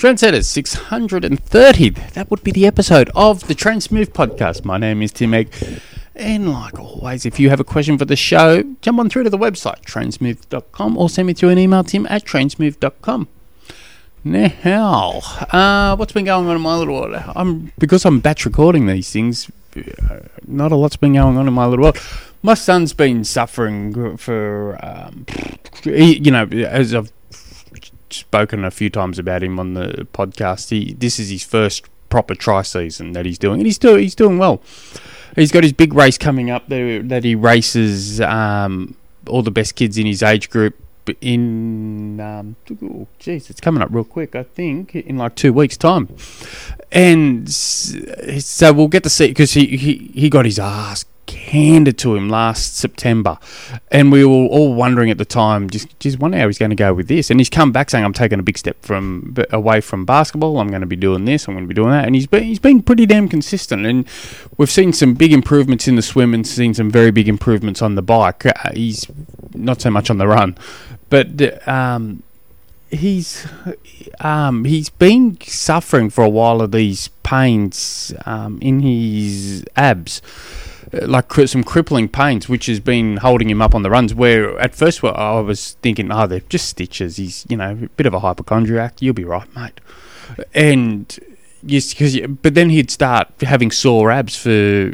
Trendsetters 630. That would be the episode of the Trainsmooth podcast. My name is Tim Egg. And like always, if you have a question for the show, jump on through to the website, trainsmooth.com, or send me through an email, tim at trainsmooth.com. Now, uh, what's been going on in my little world? I'm because I'm batch recording these things. uh, Not a lot's been going on in my little world. My son's been suffering for, um, you know, as I've spoken a few times about him on the podcast. He this is his first proper tri season that he's doing, and he's doing he's doing well. He's got his big race coming up there that he races um, all the best kids in his age group in um oh, geez it's coming up real quick i think in like two weeks time and so we'll get to see because he, he he got his ass handed to him last september. And we were all wondering at the time just just wonder how he's going to go with this. And he's come back saying i'm taking a big step from away from basketball. I'm going to be doing this. I'm going to be doing that. And he's been he's been pretty damn consistent. And we've seen some big improvements in the swim and seen some very big improvements on the bike. Uh, he's not so much on the run. But um he's um, he's been suffering for a while of these pains um, in his abs, Uh, like some crippling pains, which has been holding him up on the runs. Where at first well, I was thinking, oh, they're just stitches. He's you know a bit of a hypochondriac. You'll be right, mate. And yes, because but then he'd start having sore abs for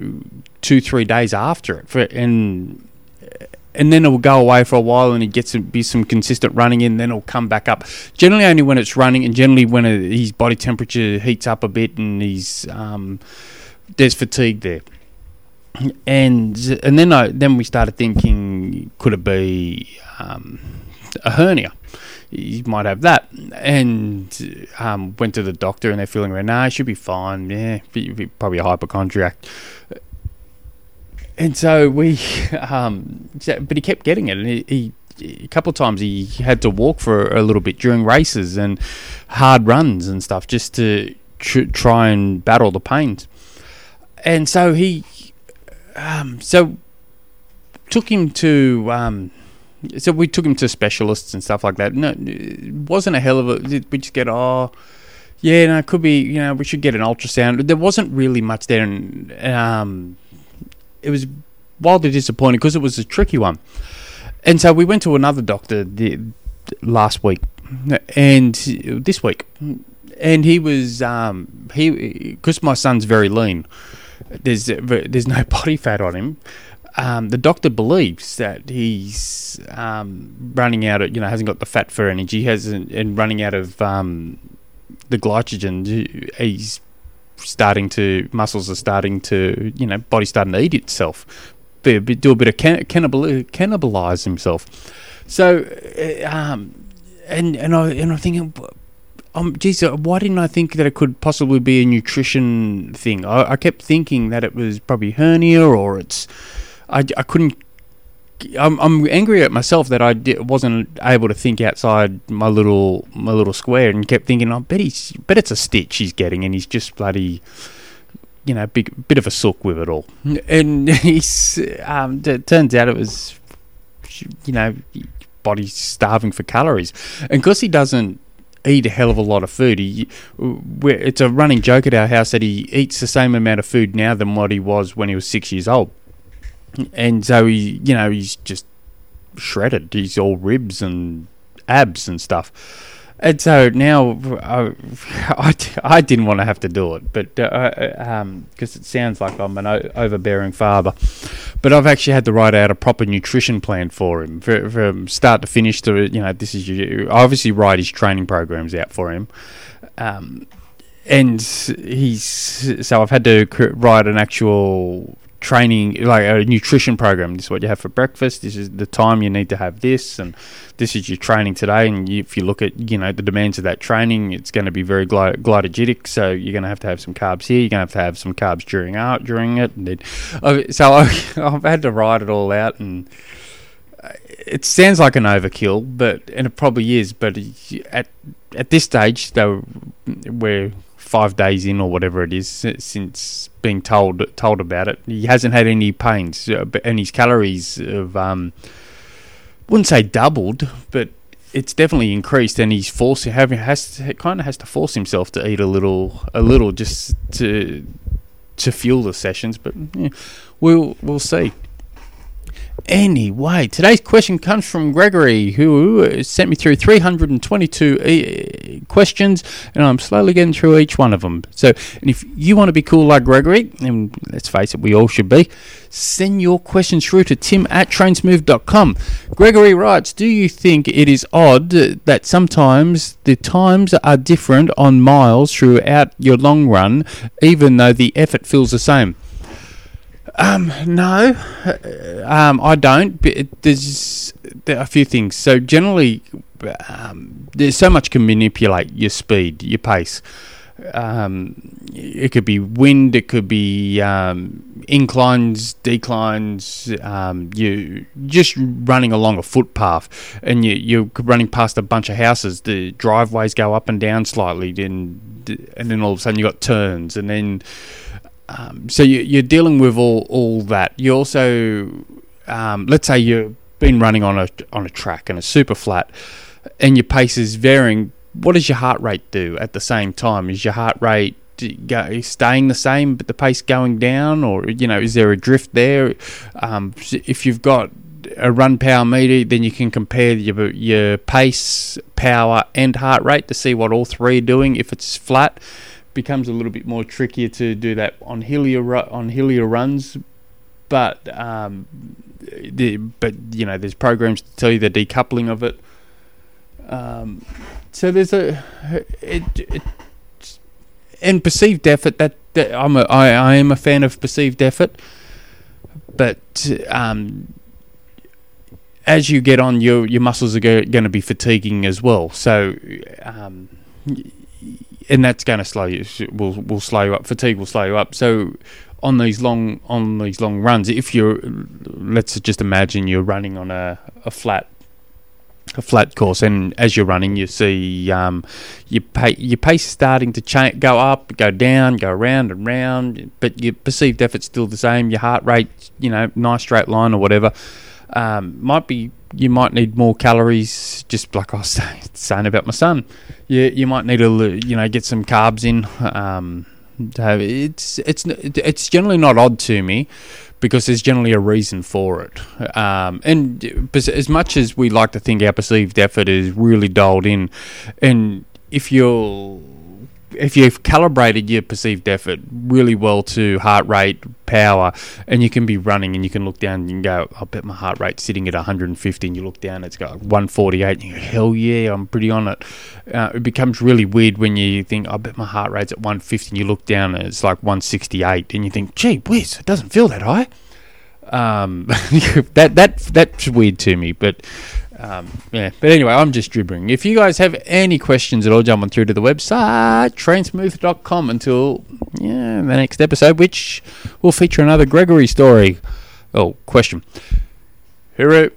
two three days after it, for, and uh, and then it will go away for a while and he gets some, be some consistent running in, then it'll come back up. Generally, only when it's running, and generally when his body temperature heats up a bit and he's um, there's fatigue there. And and then I then we started thinking, could it be um, a hernia? He might have that, and um, went to the doctor, and they're feeling around. Nah, should be fine. Yeah, probably a hypochondriac and so we, um, but he kept getting it, and he, he a couple of times he had to walk for a little bit during races and hard runs and stuff just to tr- try and battle the pains. And so he, um, so took him to, um, so we took him to specialists and stuff like that. No, it wasn't a hell of a. We just get oh. Yeah, no, it could be. You know, we should get an ultrasound. There wasn't really much there, and um, it was wildly disappointing because it was a tricky one. And so we went to another doctor the, last week and this week, and he was um, he because my son's very lean. There's there's no body fat on him. Um, the doctor believes that he's um, running out of you know hasn't got the fat for energy hasn't and running out of um, the glycogen. He's starting to muscles are starting to you know body starting to eat itself do a bit of can, cannibal, cannibalize himself so uh, um and and I and I'm thinking um geez uh, why didn't I think that it could possibly be a nutrition thing I, I kept thinking that it was probably hernia or it's I, I couldn't I'm, I'm angry at myself that I di- wasn't able to think outside my little my little square and kept thinking, I bet he's bet it's a stitch he's getting, and he's just bloody, you know, big bit of a sook with it all. And he's um, it turns out it was, you know, body's starving for calories, and because he doesn't eat a hell of a lot of food. He, it's a running joke at our house that he eats the same amount of food now than what he was when he was six years old and so he, you know, he's just shredded. He's all ribs and abs and stuff. And so now, I, I, I didn't want to have to do it, but uh, um, because it sounds like I'm an o- overbearing father, but I've actually had to write out a proper nutrition plan for him for, from start to finish. To you know, this is you. I obviously write his training programs out for him. Um, and he's so I've had to write an actual training like a nutrition program. This is what you have for breakfast. This is the time you need to have this and this is your training today. And you, if you look at you know the demands of that training it's going to be very gly- so you're going to have to have some carbs here. You're going to have to have some carbs during out during it. And then, uh, so I, I've had to write it all out and it sounds like an overkill but and it probably is but at at this stage though we're five days in or whatever it is since being told told about it. He hasn't had any pains, uh, and his calories have um, wouldn't say doubled, but it's definitely increased, and he's forcing having has to, kind of has to force himself to eat a little, a little just to to fuel the sessions. But yeah, we'll we'll see. Anyway, today's question comes from Gregory, who uh, sent me through 322 e- uh, questions, and I'm slowly getting through each one of them. So, and if you want to be cool like Gregory, and let's face it, we all should be, send your questions through to tim at trainsmooth.com. Gregory writes, Do you think it is odd that sometimes the times are different on miles throughout your long run, even though the effort feels the same? Um, no, um, I don't. But there's there are a few things. So generally, um, there's so much can manipulate your speed, your pace. Um, it could be wind, it could be um, inclines, declines. Um, you just running along a footpath, and you you're running past a bunch of houses. The driveways go up and down slightly, then and then all of a sudden you got turns, and then um, so you, are dealing with all, all that. You also, um, let's say you've been running on a on a track and it's super flat, and your pace is varying. What does your heart rate do at the same time? Is your heart rate go, staying the same, but the pace going down, or you know, is there a drift there? Um, if you've got a run power meter, then you can compare your your pace, power, and heart rate to see what all three are doing. If it's flat, becomes a little bit more trickier to do that on hillier on hillier runs. But um, the, but you know, there's programs to tell you the decoupling of it. Um, so there's a it, it and perceived effort that, that I'm a I, I am a fan of perceived effort, but um, as you get on, your your muscles are going to be fatiguing as well. So um, and that's going to slow you. Will will slow you up. Fatigue will slow you up. So on these long on these long runs, if you're let's just imagine you're running on a, a flat a flat course, and as you're running, you see um, your pace your pace starting to change, go up, go down, go round and round, but your perceived effort's still the same. Your heart rate, you know, nice straight line or whatever, um, might be you might need more calories. Just like I was saying about my son, you you might need to you know get some carbs in. Um, it's it's it's generally not odd to me because there's generally a reason for it. Um, and as much as we like to think our perceived effort is really dialed in, and if you're if you've calibrated your perceived effort really well to heart rate, power, and you can be running and you can look down and you can go, I bet my heart rate's sitting at 150, and you look down, it's got 148, and you go, hell yeah, I'm pretty on it. Uh, it becomes really weird when you think, I bet my heart rate's at 150, and you look down and it's like 168, and you think, gee whiz, it doesn't feel that high. Um, that that that's weird to me, but um, yeah, but anyway, I'm just dribbling. If you guys have any questions at all, jump on through to the website, trainsmooth.com until yeah, the next episode, which will feature another Gregory story. Oh, question. Hero.